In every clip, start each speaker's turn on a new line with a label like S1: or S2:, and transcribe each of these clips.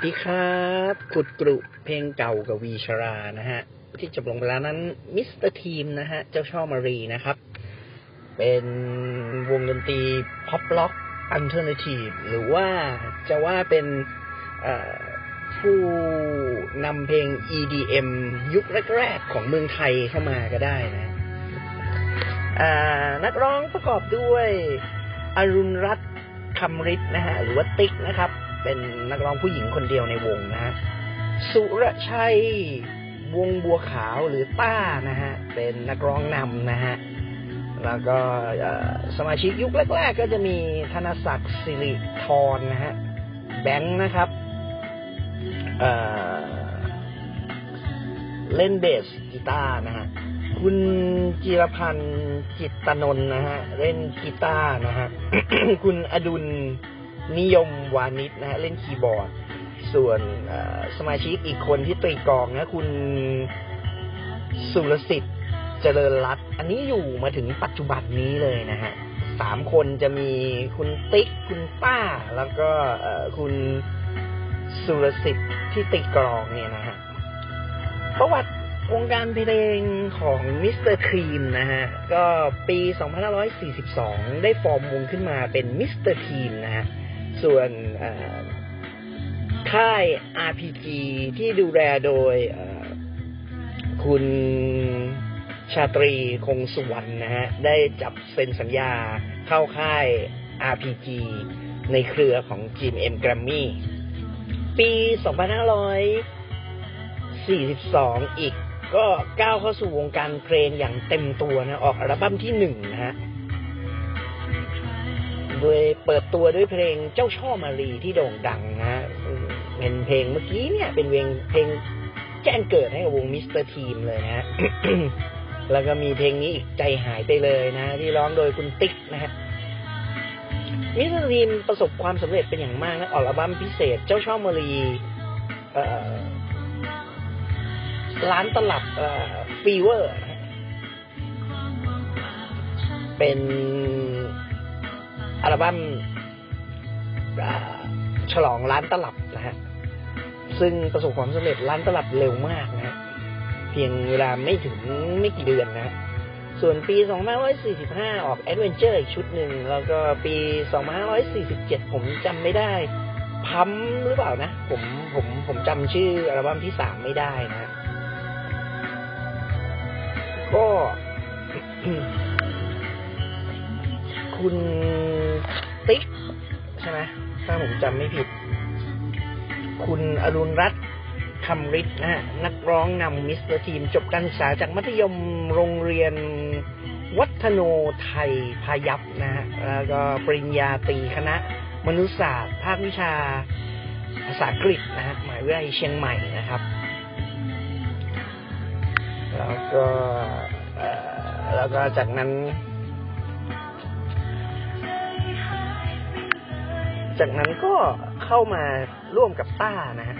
S1: ส
S2: วัสดีครับขุดกรุเพลงเก่ากับวีชรานะฮะ ที่จบลงไปแล้วนั้น Mr.Team นะฮะ เจ้าช่อมาลีนะครับ เป็นวงดนตรี pop rock alternative หรือว่าจะว่าเป็นผู้นำเพลง EDM ยุคแรกๆ ของเมืองไทยเข้ามาก็ได้นะนักร้องประกอบด้วย อรุณรัตน์คำฤทธิ์นะฮะ หรือว่าติ๊กนะครับ เป็นนักร้องผู้หญิงคนเดียวในวงนะฮะสุรชัยวงบัวขาวหรือต้านะฮะเป็นนักร้องนำนะฮะแล้วก็สมาชิกยุคแรก ๆ ก็จะมีธนศักดิ์สิริธรนะฮะแบงค์นะครับเเล่นเบสกีตาร์นะฮะคุณจิรพันธ์จิตตนนท์นะฮะเล่นกีตาร์นะฮะคุณอดุล นิยมวานิชนะฮะเล่นคีย์บอร์ด ส่วนสมาชิกอีกคนที่ตีกองนะคุณสุรสิทธิ์เจริญรัตน์อันนี้อยู่มาถึงปัจจุบันนี้เลยนะฮะสามคนจะมีคุณติ๊ก คุณป้า แล้วก็คุณสุรสิทธิ์ที่ตีกลองเนี่ยนะฮะประวัติวงการเพลงของ Mr.Team นะฮะ ก็ปี 2542 ได้ฟอร์มวงขึ้นมาเป็น Mr.Team นะฮะ ส่วนค่าย RPG ที่ดูแลโดยคุณชาตรีคงสุวรรณนะฮะ ได้จับเซ็นสัญญาเข้าค่าย RPG ในเครือของ GMM Grammy ปี 2542 อีกก็ก้าวเข้าสู่วงการเพลงอย่างเต็มตัวนะ ออกอัลบั้มที่หนึ่งนะฮะ โดยเปิดตัวด้วยเพลงเจ้าช่อมาลีที่โด่งดังนะฮะเป็นเพลงเมื่อกี้เนี่ย เป็นเพลงเพลงแจ้งเกิดให้กับวง Mr.Team เลยนะฮะแล้วก็มีเพลงนี้อีกใจหายไปเลยนะ ที่ร้องโดยคุณติ๊กนะฮะMr.Team ประสบความสำเร็จเป็นอย่างมากนะออกอัลบั้มพิเศษเจ้าช่อมาลีล้านตลับเอ่อ fever เป็น อัลบั้มฉลองล้านตลับนะฮะซึ่งประสบความสำเร็จล้านตลับเร็วมากนะฮะเพียงเวลาไม่ถึงไม่กี่เดือนนะฮะส่วนปี 2545 ออก Adventure อีกชุดหนึ่ง แล้วก็ปี 2547 ผมจำไม่ได้ พัมหรือเปล่านะ ผมผมผมจำชื่ออัลบั้มที่สามไม่ได้นะฮะก็ คุณ ติ๊กใช่ไหมถ้าผมจำไม่ผิด คุณอรุณรัตน์คำฤทธิ์นะฮะนักร้องนำ Mr.Team จบการศึกษาจากมัธยมโรงเรียนวัฒโนไทยพายัพนะฮะแล้วก็ปริญญาตรีคณะ มนุษยศาสตร์ ภาควิชาภาษาอังกฤษนะฮะหมาวิทยาลัยเชียงใหม่นะครับ แล้วก็แล้วก็จากนั้น จากนั้นก็เข้ามาร่วมกับต้านะฮะ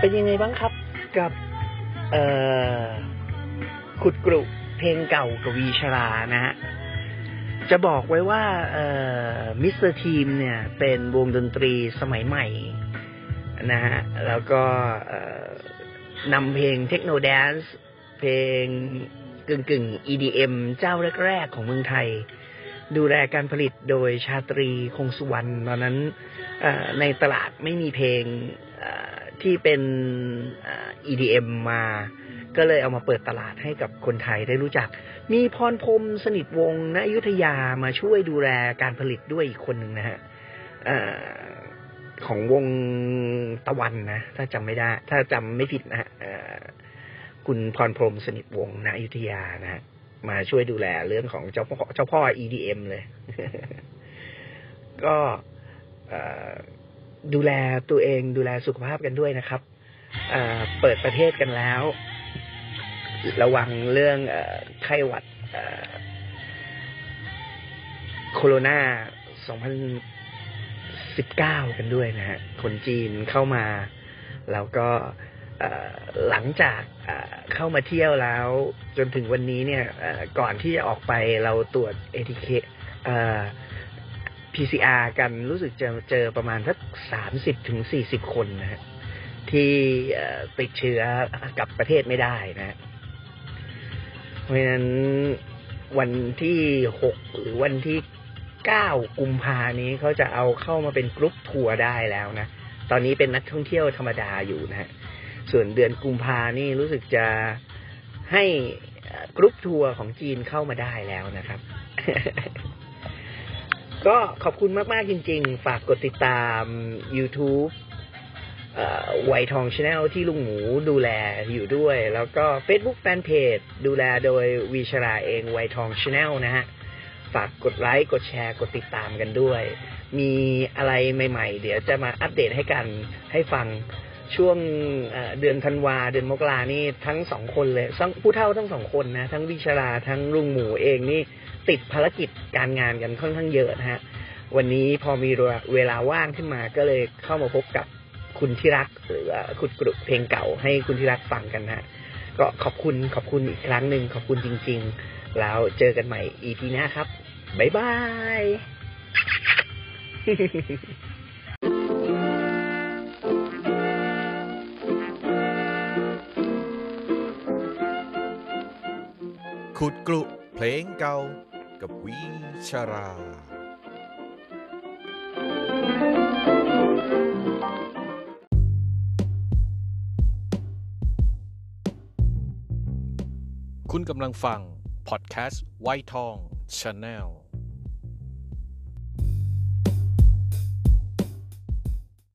S2: เป็นยังไงบ้างครับกับเอ่อขุดกรุเพลงเก่ากับวีชรานะฮะ จะบอกไว้ว่าเอ่อ Mr.Team เนี่ย เป็นวงดนตรีสมัยใหม่นะฮะ แล้วก็เอ่อ นำเพลง techno dance เพลงกึ่งกึ่งๆ EDM เจ้าแรก ๆ ของเมืองไทย ดูแลการผลิตโดยชาตรีคงสุวรรณตอนนั้นในตลาดไม่มีเพลงที่เป็น EDM มา ก็เลยเอามาเปิดตลาดให้กับคนไทยได้รู้จัก มีพรพรมสนิทวงศ์ณอยุธยามาช่วยดูแลการผลิตด้วยอีกคนหนึ่งนะฮะ ของวงตะวันนะ ถ้าจำไม่ได้ ถ้าจำไม่ผิดนะคุณพรพรมสนิทวงศ์ณอยุธยานะมาช่วยดูแลเรื่องของเจ้าพ่อเจ้าพ่อ EDM เลย ก็ดูแลตัวเองดูแลสุขภาพกันด้วยนะครับเปิดประเทศกันแล้ว ระวังเรื่องไข้หวัดเอ่อโคโรนา 19 กันด้วยนะฮะ คนจีนเข้ามา แล้วก็หลังจากเข้ามาเที่ยวแล้ว จนถึงวันนี้เนี่ยก่อนที่จะออกไปเราตรวจ ATK เอ่อ PCR กันรู้สึกจะเจอประมาณสักสามสิบถึงสี่สิบคนนะฮะที่ติดเชื้อกลับประเทศไม่ได้นะฮะเพราะฉะนั้นวันที่หกหรือวันที่ เก้ากุมภานี้เขาจะเอาเข้ามาเป็นกรุ๊ปทัวร์ได้แล้วนะ ตอนนี้เป็นนักท่องเที่ยวธรรมดาอยู่นะฮะ ส่วนเดือนกุมภานี่รู้สึกจะให้กรุ๊ปทัวร์ของจีนเข้ามาได้แล้วนะครับ ก็ขอบคุณมาก ๆ จริง ๆ ฝากกดติดตาม YouTube วัยทอง Channel ที่ลุงหมูดูแลอยู่ด้วย แล้วก็ Facebook Fanpage ดูแลโดยวีชราเองวัยทอง Channel นะฮะ ฝากกดไลค์ กดแชร์ กดติดตามกันด้วย มีอะไรใหม่ ๆ เดี๋ยวจะมาอัปเดตให้กันให้ฟังช่วงเดือนธันวาเดือนมกรานี่ทั้งสองคนเลยทั้งผู้เฒ่าทั้งสองคนนะ ทั้งวิชราทั้งลุงหมูเองนี่ติดภารกิจการงานกันค่อนข้างเยอะนะฮะวันนี้พอมีเวลาว่างขึ้นมาก็เลยเข้ามาพบกับคุณที่รักหรือว่าขุดกรุเพลงเก่าให้คุณที่รักฟังกันนะฮะก็ขอบคุณขอบคุณอีกครั้งหนึ่งขอบคุณจริง ๆ แล้วเจอกันใหม่ EP หน้าครับ บ๊ายบาย
S3: ขุดกลุเพลงเก่ากับวีชราคุณกำลังฟัง พอดแคสต์ไวท์ทอง ชาแนล